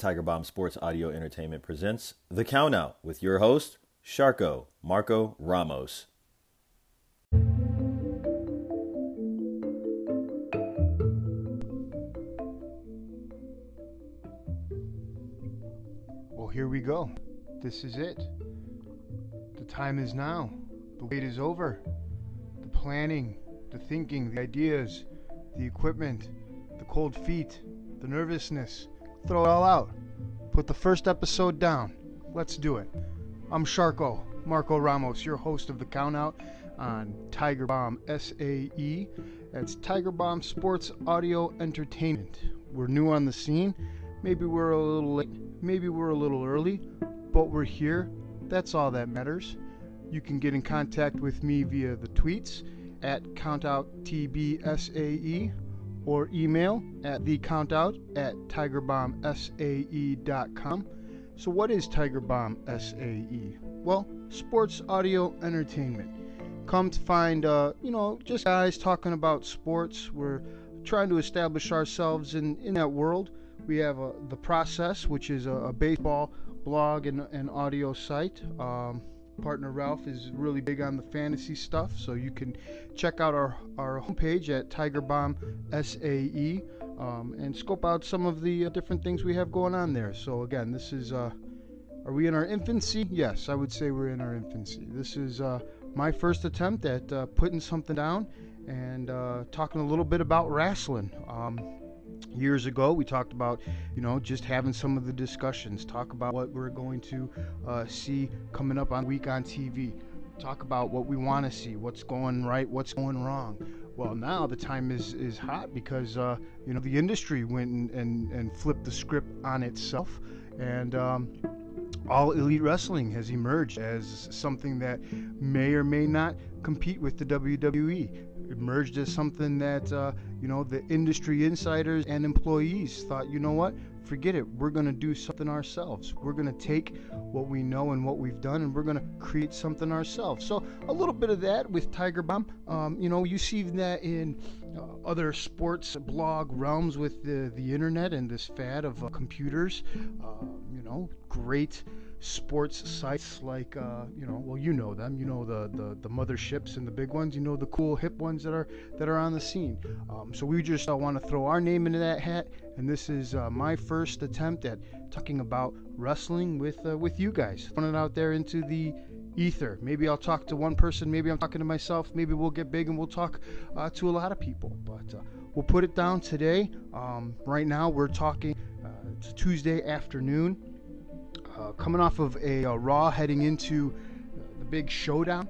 Tiger Bomb Sports Audio Entertainment presents The Countout with your host, Sharko Marco Ramos. Well, here we go. This is it. The time is now. The wait is over. The planning, the thinking, the ideas, the equipment, the cold feet, the nervousness. Throw it all out. Put the first episode down. Let's do it. I'm Sharko, Marco Ramos, your host of The Countout on Tiger Bomb SAE. That's Tiger Bomb Sports Audio Entertainment. We're new on the scene. Maybe we're a little late. Maybe we're a little early. But we're here. That's all that matters. You can get in contact with me via the tweets at CountOutTBSAE or email at thecountout at tigerbombsae.com. So, what is Tiger Bomb SAE? Well, sports audio entertainment. Come to find, uh, you know, just guys talking about sports. We're trying to establish ourselves in, in that world. We have uh, The Process, which is a, a baseball blog and, and audio site. Um, partner Ralph is really big on the fantasy stuff, so you can check out our, our homepage at Tiger Bomb SAE um, and scope out some of the uh, different things we have going on there. So, again, this is, uh, are we in our infancy? Yes, I would say we're in our infancy. This is uh, my first attempt at uh, putting something down and uh, talking a little bit about wrestling. Um, years ago we talked about you know just having some of the discussions. Talk about what we're going to uh, see coming up on week on tv talk about what we want to see what's going right what's going wrong. Well now the time is is hot because uh, you know the industry went and, and, and flipped the script on itself. And um, all elite wrestling has emerged as something that may or may not compete with the WWE emerged as something that uh, you know the industry insiders and employees thought you know what? Forget it. We're going to do something ourselves. We're going to take what we know and what we've done and we're going to create something ourselves. So a little bit of that with tiger bomb. Um, you know you see that in uh, other sports blog realms with the, the internet and this fad of uh, computers. Uh, you know great sports sites like uh, you know well you know them. You know the, the the motherships and the big ones. You know the cool hip ones that are that are on the scene. Um, so we just uh, want to throw our name into that hat and this is uh, my first attempt at talking about wrestling with uh, with you guys. Throwing it out there into the ether. Maybe i'll talk to one person. Maybe i'm talking to myself. Maybe we'll get big and we'll talk uh, to a lot of people. But uh, we'll put it down today. Um, right now we're talking it's tuesday afternoon uh, coming off of a, a, Raw heading into the big showdown.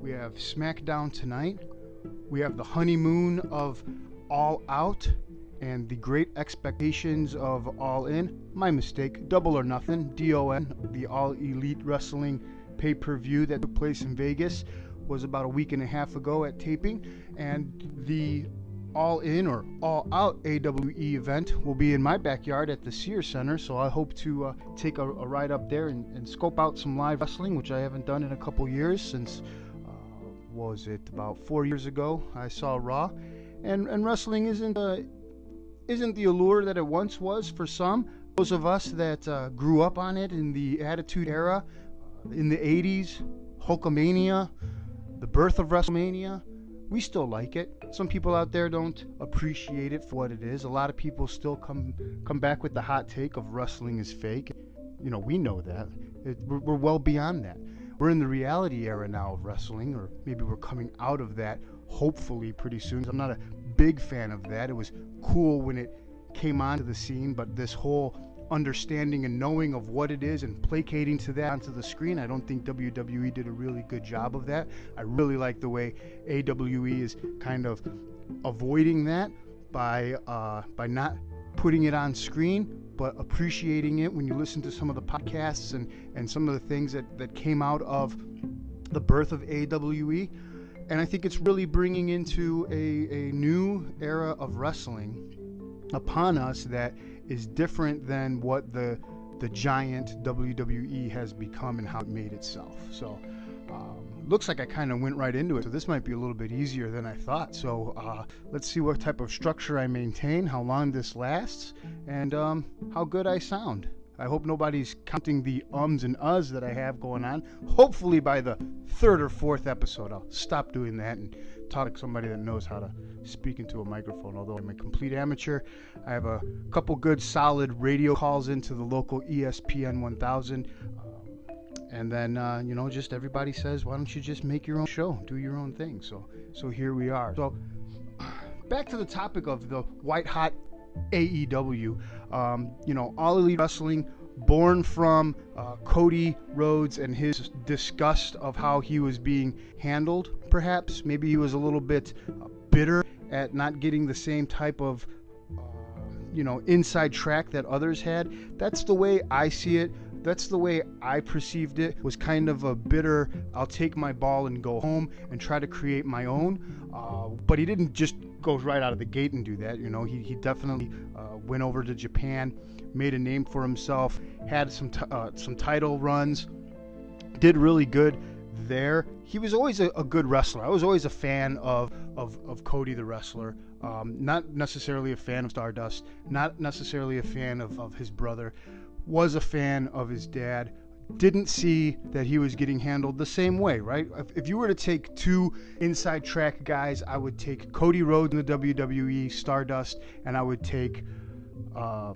We have SmackDown tonight. We have the honeymoon of All Out and the great expectations of All In. My mistake, Double or Nothing, DON, the All Elite Wrestling pay per view that took place in Vegas, was about a week and a half ago at taping. And the all in or all out AWE event will be in my backyard at the Sears Center. So I hope to uh, take a, a, ride up there and, and, scope out some live wrestling, which I haven't done in a couple years since, uh, was it, about four years ago I saw Raw. And, and wrestling isn't, uh, isn't the allure that it once was for some. Those of us that uh, grew up on it in the Attitude Era, uh, in the 80s, Hulkamania, the birth of WrestleMania, we still like it. Some people out there don't appreciate it for what it is. A lot of people still come come back with the hot take of wrestling is fake. You know, we know that. It, we're, we're well beyond that. We're in the reality era now of wrestling, or maybe we're coming out of that hopefully pretty soon. I'm not a big fan of that. It was cool when it came onto the scene, but this whole understanding and knowing of what it is and placating to that onto the screen. I don't think WWE did a really good job of that. I really like the way AWE is kind of avoiding that by uh, by not putting it on screen, but appreciating it when you listen to some of the podcasts and, and some of the things that, that came out of the birth of AWE. And I think it's really bringing into a, a new era of wrestling upon us that is different than what the the giant WWE has become and how it made itself. So, um, looks like I kind of went right into it. So this might be a little bit easier than I thought. So uh, let's see what type of structure I maintain, how long this lasts, and um, how good I sound. I hope nobody's counting the ums and uhs that I have going on. Hopefully, by the third or fourth episode, I'll stop doing that and talk to somebody that knows how to speak into a microphone. Although I'm a complete amateur, I have a couple good solid radio calls into the local ESPN 1000. Um, and then uh, you know, just everybody says, "Why don't you just make your own show, do your own thing?" So, so here we are. So, back to the topic of the white hot AEW. Um, you know, All Elite Wrestling, born from uh, Cody Rhodes and his disgust of how he was being handled, perhaps. Maybe he was a little bit uh, bitter at not getting the same type of, uh, you know, inside track that others had. That's the way I see it that's the way I perceived it was kind of a bitter I'll take my ball and go home and try to create my own. Uh, but he didn't just go right out of the gate and do that you know? He, he definitely uh, went over to Japan made a name for himself had some t- uh, some title runs did really good there. He was always a, a, good wrestler. I was always a fan of of, of Cody the wrestler. Um, not necessarily a fan of Stardust not necessarily a fan of, of his brother was a fan of his dad, didn't see that he was getting handled the same way, right? If, if, you were to take two inside track guys, I would take Cody Rhodes in the WWE, Stardust, and I would take uh,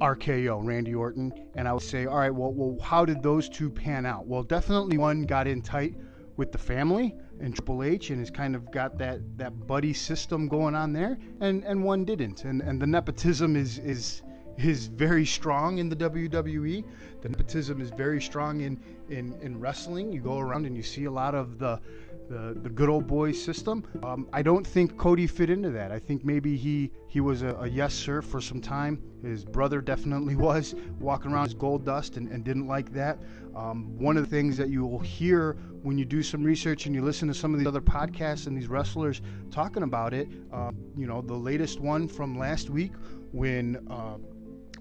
RKO, Randy Orton, and I would say, all right, well, well, how did those two pan out? Well, definitely one got in tight with the family and Triple H and has kind of got that, that buddy system going on there, and, and one didn't. And, and the nepotism is, is is very strong in the WWE. The nepotism is very strong in, in, in wrestling. You go around and you see a lot of the the, the good old boy system. Um, I don't think Cody fit into that. I think maybe he he was a, a, yes sir for some time. His brother definitely was walking around as Goldust and, and didn't like that. Um, one of the things that you will hear when you do some research and you listen to some of these other podcasts and these wrestlers talking about it, uh, you know, the latest one from last week when. Uh,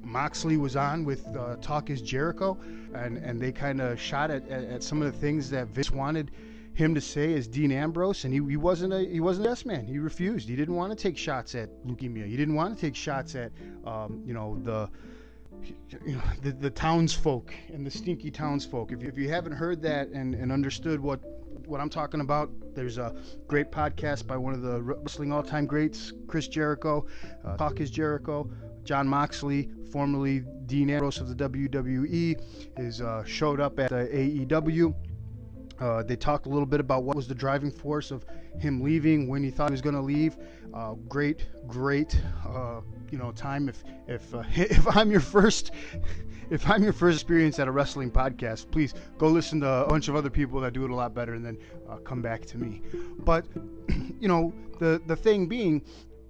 Moxley was on with uh, Talk is Jericho, and, and they kind of shot at, at, at, some of the things that Vince wanted him to say as Dean Ambrose, and he, he wasn't a he wasn't a yes man. He refused. He didn't want to take shots at leukemia. He didn't want to take shots at um, you know the the, the townsfolk and the stinky townsfolk. If you, if you haven't heard that and, and understood what what I'm talking about, there's a great podcast by one of the wrestling all-time greats, Chris Jericho, uh, Talk is Jericho. Jon Moxley, formerly Dean Ambrose of the WWE, is uh, showed up at uh, AEW. Uh, they talked a little bit about what was the driving force of him leaving, when he thought he was going to leave. Uh, great, great, uh, you know, time. If if uh, if I'm your first, if I'm your first experience at a wrestling podcast, please go listen to a bunch of other people that do it a lot better, and then uh, come back to me. But you know, the the thing being,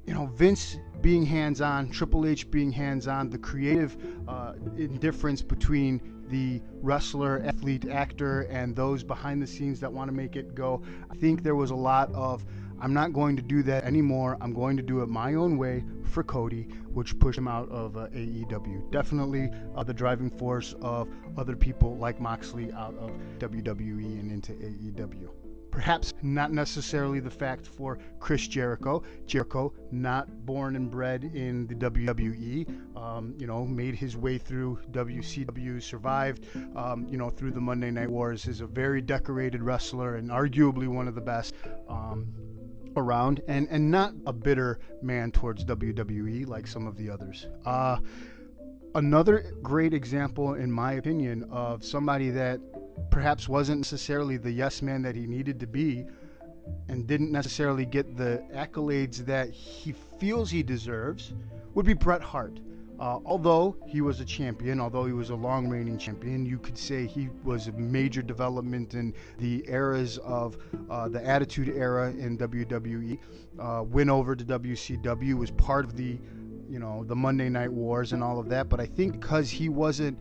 you know, Vince being hands on, Triple H being hands on, the creative uh, indifference between the wrestler, athlete, actor, and those behind the scenes that want to make it go. I think there was a lot of, I'm not going to do that anymore. I'm going to do it my own way for Cody, which pushed him out of uh, AEW. Definitely uh, the driving force of other people like Moxley out of WWE and into AEW. Perhaps not necessarily the fact for Chris Jericho. Jericho, not born and bred in the WWE, um, you know, made his way through WCW, survived, um, you know, through the Monday Night Wars, is a very decorated wrestler and arguably one of the best. Um, around and and not a bitter man towards WWE like some of the others. Uh, another great example, in my opinion, of somebody that perhaps wasn't necessarily the yes man that he needed to be and didn't necessarily get the accolades that he feels he deserves would be Bret Hart. Uh, although he was a champion, although he was a long reigning champion, you could say he was a major development in the eras of uh, the Attitude Era in WWE. Uh, went over to WCW, was part of the, you know, the Monday Night Wars and all of that. But I think because he wasn't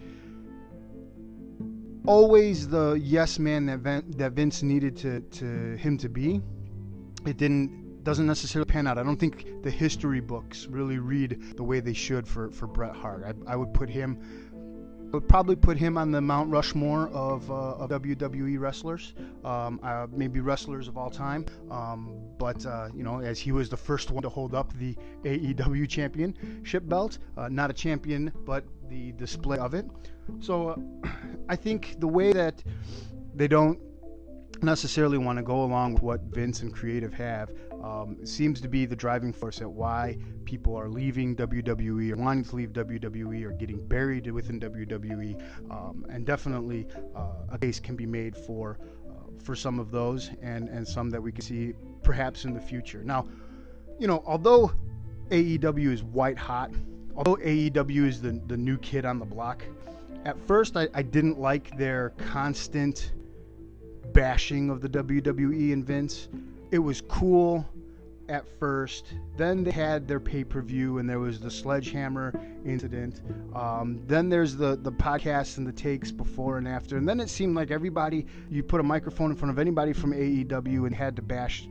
always the yes man that that Vince needed to, to him to be. It didn't doesn't necessarily pan out. I don't think the history books really read the way they should for, for Bret Hart. I, I would put him would probably put him on the Mount Rushmore of, uh, of WWE wrestlers, um, uh, maybe wrestlers of all time. Um, but uh, you know, as he was the first one to hold up the AEW championship belt, uh, not a champion, but the display of it. So uh, I think the way that they don't necessarily want to go along with what Vince and creative have um, seems to be the driving force at why people are leaving WWE or wanting to leave WWE or getting buried within WWE, um, and definitely uh, a case can be made for uh, for some of those and and some that we can see perhaps in the future. Now, you know, although AEW is white hot, although AEW is the the new kid on the block, at first I, I didn't like their constant bashing of the WWE and Vince. It was cool at first. Then they had their pay per view, and there was the sledgehammer incident. Um, then there's the the podcasts and the takes before and after. And then it seemed like everybody, you put a microphone in front of anybody from AEW and had to bash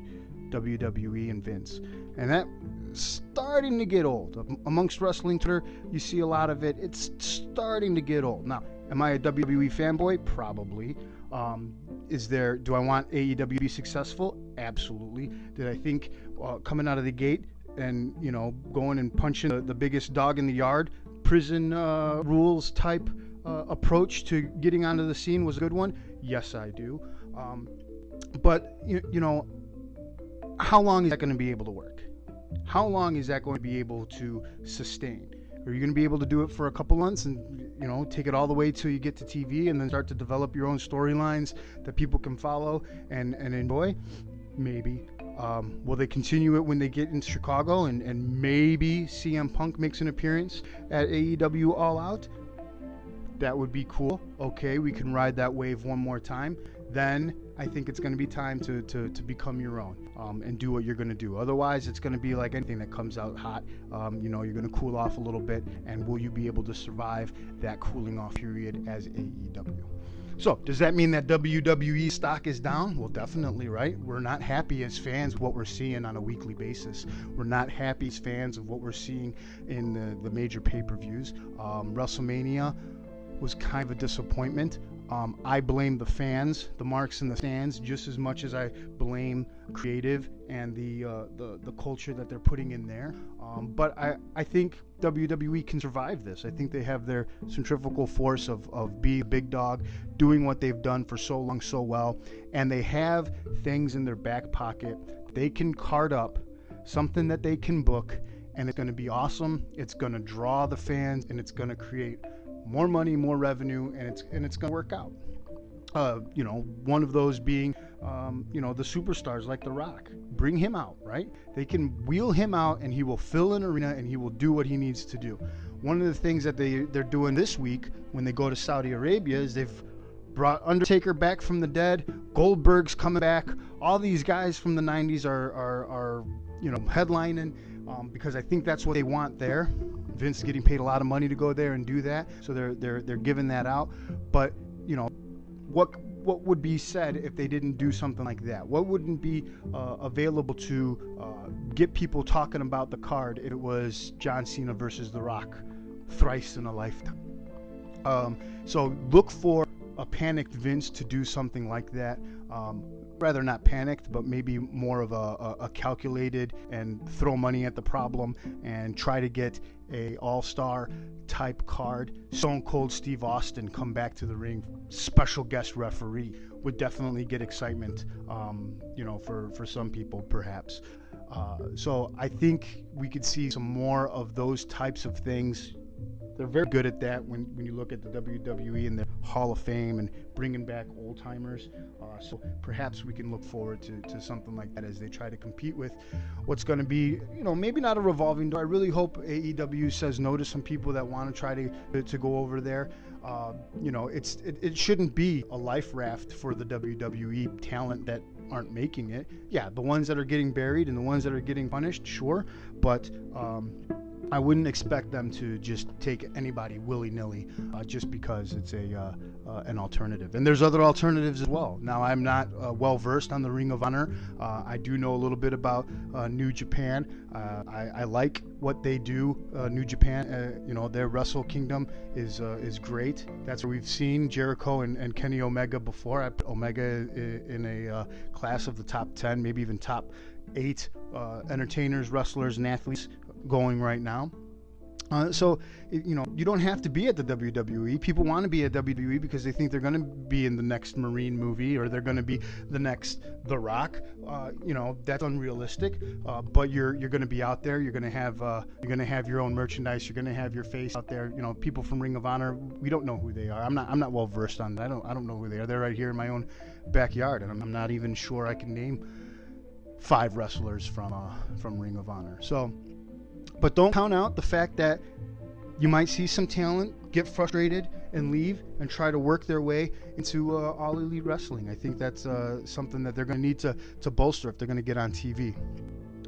WWE and Vince, and that starting to get old. Amongst wrestling Twitter, you see a lot of it. It's starting to get old. Now, am I a WWE fanboy? Probably. Um, is there? Do I want AEW to be successful? Absolutely. Did I think uh, coming out of the gate and you know going and punching the, the biggest dog in the yard, prison uh, rules type uh, approach to getting onto the scene was a good one? Yes, I do. Um, but you, you know, how long is that going to be able to work? How long is that going to be able to sustain? Are you going to be able to do it for a couple months and you know take it all the way till you get to TV and then start to develop your own storylines that people can follow and and enjoy? Maybe. Um, will they continue it when they get into Chicago and, and maybe CM Punk makes an appearance at AEW All Out? That would be cool. Okay, we can ride that wave one more time. Then I think it's going to be time to, to, to become your own um, and do what you're going to do. Otherwise, it's going to be like anything that comes out hot. Um, you know, you're going to cool off a little bit, and will you be able to survive that cooling off period as AEW? So, does that mean that WWE stock is down? Well, definitely, right? We're not happy as fans what we're seeing on a weekly basis. We're not happy as fans of what we're seeing in the, the major pay per views. Um, WrestleMania was kind of a disappointment. Um, I blame the fans, the marks in the stands, just as much as I blame creative and the uh, the, the culture that they're putting in there. Um, but I, I think WWE can survive this. I think they have their centrifugal force of, of being a big dog, doing what they've done for so long so well, and they have things in their back pocket they can card up, something that they can book, and it's going to be awesome. It's going to draw the fans, and it's going to create more money, more revenue, and it's and it's going to work out. Uh, you know, one of those being, um, you know, the superstars like The Rock. Bring him out, right? They can wheel him out, and he will fill an arena, and he will do what he needs to do. One of the things that they they're doing this week when they go to Saudi Arabia is they've brought Undertaker back from the dead. Goldberg's coming back. All these guys from the '90s are are, are you know headlining um, because I think that's what they want there. Vince getting paid a lot of money to go there and do that, so they're they're they're giving that out. But you know, what what would be said if they didn't do something like that? What wouldn't be uh, available to uh, get people talking about the card it was John Cena versus The Rock, thrice in a lifetime? Um, so look for a panicked Vince to do something like that. Um, rather not panicked, but maybe more of a, a, calculated and throw money at the problem and try to get a all-star type card. Stone Cold Steve Austin come back to the ring, special guest referee would definitely get excitement. Um, you know, for for some people perhaps. Uh, so I think we could see some more of those types of things they're very good at that when, when you look at the WWE and the Hall of Fame and bringing back old timers. Uh, so perhaps we can look forward to, to something like that as they try to compete with what's going to be, you know, maybe not a revolving door. I really hope AEW says no to some people that want to try to, to go over there. Uh, you know, it's it, it shouldn't be a life raft for the WWE talent that aren't making it. Yeah, the ones that are getting buried and the ones that are getting punished, sure, but um, I wouldn't expect them to just take anybody willy nilly uh, just because it's a uh, uh, an alternative. And there's other alternatives as well. Now, I'm not uh, well versed on the Ring of Honor. Uh, I do know a little bit about uh, New Japan. I, I, like what they do. New Japan, you know, their Wrestle Kingdom is is great. That's where we've seen Jericho and, and Kenny Omega before. I put Omega in a class of the top 10, maybe even top eight entertainers, wrestlers, and athletes going right now. Uh, so, you know, you don't have to be at the WWE. People want to be at WWE because they think they're going to be in the next Marine movie or they're going to be the next The Rock. Uh, you know, that's unrealistic. Uh, but you're you're going to be out there. You're going to have uh, you're going to have your own merchandise. You're going to have your face out there. You know, people from Ring of Honor. We don't know who they are. I'm not I'm not well versed on that. I don't I don't know who they are. They're right here in my own backyard, and I'm, I'm not even sure I can name five wrestlers from uh, from Ring of Honor. So but don't count out the fact that you might see some talent get frustrated and leave and try to work their way into uh, all elite wrestling. I think that's uh, something that they're going to need to to bolster if they're going to get on TV.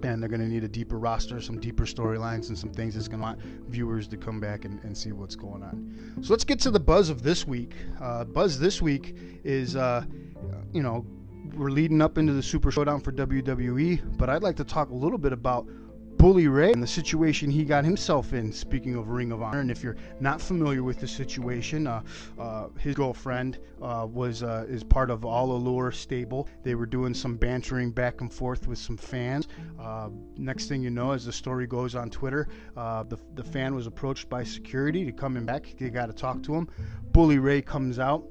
And they're going to need a deeper roster, some deeper storylines, and some things that's going to want viewers to come back and, and, see what's going on. So let's get to the buzz of this week. Uh, buzz this week is, uh, you know, we're leading up into the Super Showdown for WWE, but I'd like to talk a little bit about Bully Ray and the situation he got himself in. Speaking of Ring of Honor, and if you're not familiar with the situation, uh, uh, his girlfriend uh, was uh, is part of All Allure stable. They were doing some bantering back and forth with some fans. Uh, next thing you know, as the story goes on Twitter, uh, the the fan was approached by security to come in back. They got to talk to him. Bully Ray comes out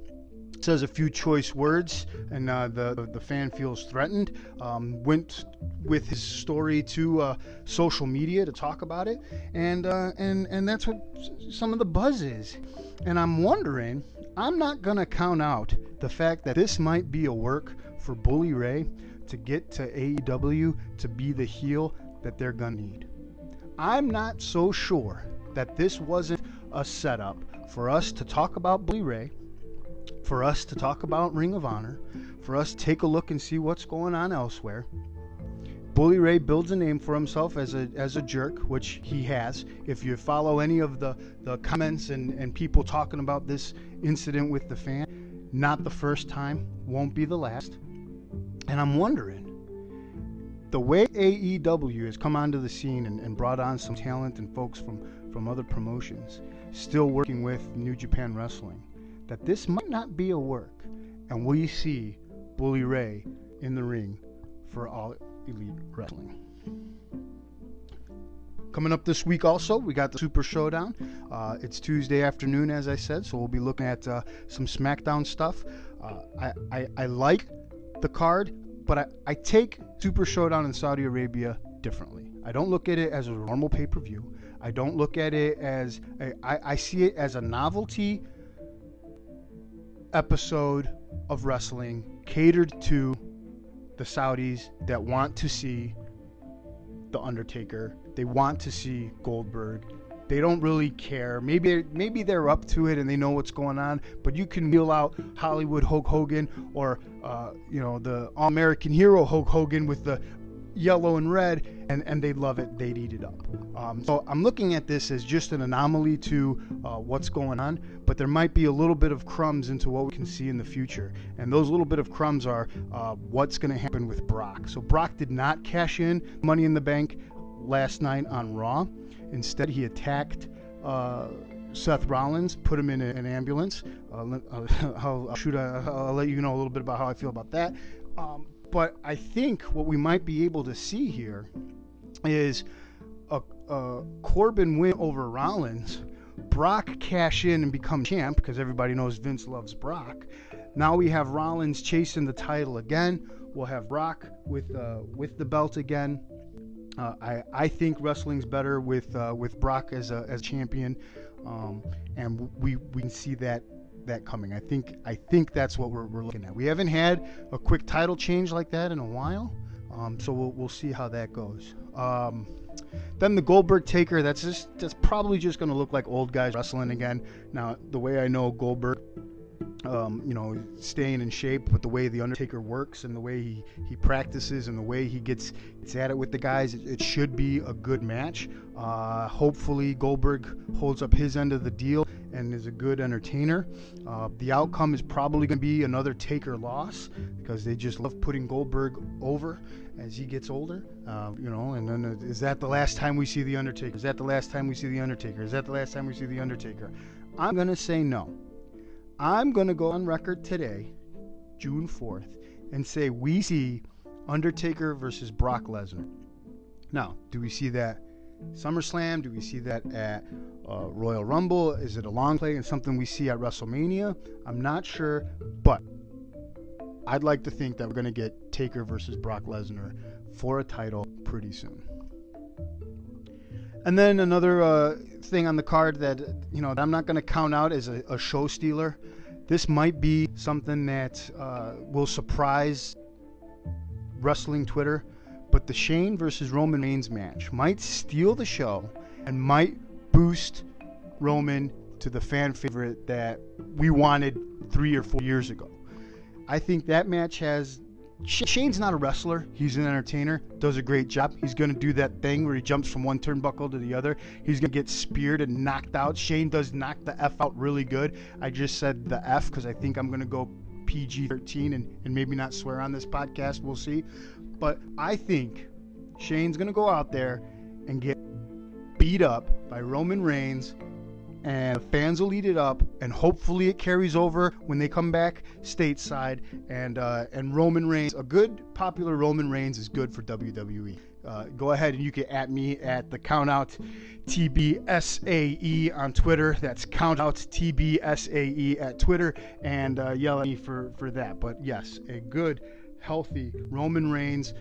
says a few choice words, and uh, the the fan feels threatened. Um, went with his story to uh, social media to talk about it, and uh, and and that's what some of the buzz is. And I'm wondering, I'm not gonna count out the fact that this might be a work for Bully Ray to get to AEW to be the heel that they're gonna need. I'm not so sure that this wasn't a setup for us to talk about Bully Ray for us to talk about Ring of Honor, for us to take a look and see what's going on elsewhere. Bully Ray builds a name for himself as a as a jerk, which he has. If you follow any of the, the comments and, and people talking about this incident with the fan, not the first time, won't be the last. And I'm wondering, the way AEW has come onto the scene and, and brought on some talent and folks from, from other promotions, still working with New Japan Wrestling, that this might not be a work, and we see Bully Ray in the ring for All Elite Wrestling. Coming up this week, also, we got the Super Showdown. Uh, it's Tuesday afternoon, as I said, so we'll be looking at uh, some SmackDown stuff. Uh, I, I, I, like the card, but I, I take Super Showdown in Saudi Arabia differently. I don't look at it as a normal pay per view. I don't look at it as a, I, I see it as a novelty episode of wrestling catered to the Saudis that want to see The Undertaker. They want to see Goldberg. They don't really care. Maybe maybe they're up to it and they know what's going on. But you can wheel out Hollywood Hulk Hogan or uh, you know the All American Hero Hulk Hogan with the yellow and red, and, and they'd love it. They'd eat it up. Um, so I'm looking at this as just an anomaly to uh, what's going on, but there might be a little bit of crumbs into what we can see in the future. And those little bit of crumbs are uh, what's going to happen with Brock. So Brock did not cash in Money in the Bank last night on Raw. Instead, he attacked. Uh, Seth Rollins, put him in an ambulance. Uh, I'll, I'll, shoot. A, I'll let you know a little bit about how I feel about that. Um, but I think what we might be able to see here is a, a Corbin win over Rollins, Brock cash in and become champ because everybody knows Vince loves Brock. Now we have Rollins chasing the title again. We'll have Brock with uh, with the belt again. Uh, I I think wrestling's better with uh, with Brock as a as champion, um, and we we can see that that coming. I think I think that's what we're, we're looking at. We haven't had a quick title change like that in a while, um, so we'll, we'll see how that goes. Um, then the Goldberg Taker. That's just that's probably just going to look like old guys wrestling again. Now the way I know Goldberg, um, you know, staying in shape, but the way the Undertaker works and the way he, he practices and the way he gets, gets at it with the guys, it, it should be a good match. Uh, hopefully, Goldberg holds up his end of the deal and is a good entertainer. Uh, the outcome is probably going to be another Taker loss because they just love putting Goldberg over as he gets older. Uh, you know, and then uh, is that the last time we see the Undertaker? Is that the last time we see the Undertaker? Is that the last time we see the Undertaker? I'm going to say no. I'm going to go on record today, June 4th, and say we see Undertaker versus Brock Lesnar. Now, do we see that SummerSlam? Do we see that at uh, Royal Rumble? Is it a long play and something we see at WrestleMania? I'm not sure, but I'd like to think that we're going to get Taker versus Brock Lesnar for a title pretty soon. And then another uh, thing on the card that you know that I'm not going to count out as a, a, show stealer. This might be something that uh, will surprise wrestling Twitter, but the Shane versus Roman Reigns match might steal the show and might boost Roman to the fan favorite that we wanted three or four years ago. I think that match has Shane's not a wrestler. He's an entertainer. Does a great job. He's going to do that thing where he jumps from one turnbuckle to the other. He's going to get speared and knocked out. Shane does knock the F out really good. I just said the F because I think I'm going to go PG 13 and, and maybe not swear on this podcast. We'll see. But I think Shane's going to go out there and get beat up by Roman Reigns and fans will eat it up, and hopefully it carries over when they come back stateside. And uh, and Roman Reigns, a good popular Roman Reigns is good for WWE. Uh, go ahead and you can at me at the Countout TBSAE on Twitter. That's Countout TBSAE at Twitter, and uh, yell at me for for that. But yes, a good, healthy Roman Reigns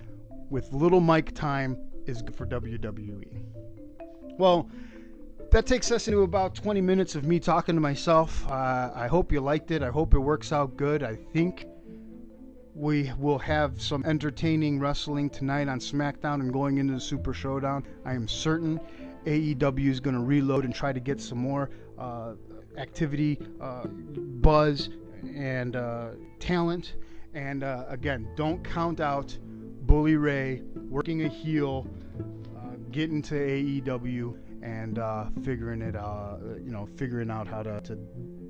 with little mic time is good for WWE. Well that takes us into about 20 minutes of me talking to myself. Uh, I hope you liked it. I hope it works out good. I think we will have some entertaining wrestling tonight on SmackDown and going into the Super Showdown. I am certain AEW is going to reload and try to get some more uh, activity, uh, buzz, and uh, talent. And uh, again, don't count out Bully Ray working a heel, uh, getting to AEW and uh, figuring it, uh, you know, figuring out how to, to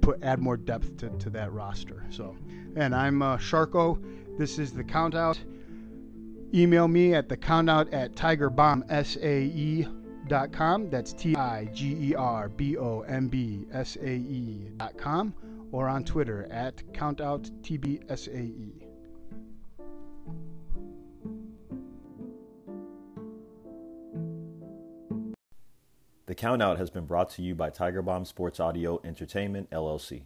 put add more depth to, to that roster. So, and I'm uh, Sharko. This is the count out. Email me at the countout at tigerbombsae.com. That's T I G E R B O M B S A E.com or on Twitter at countoutTBSAE. The Countout has been brought to you by Tiger Bomb Sports Audio Entertainment, LLC.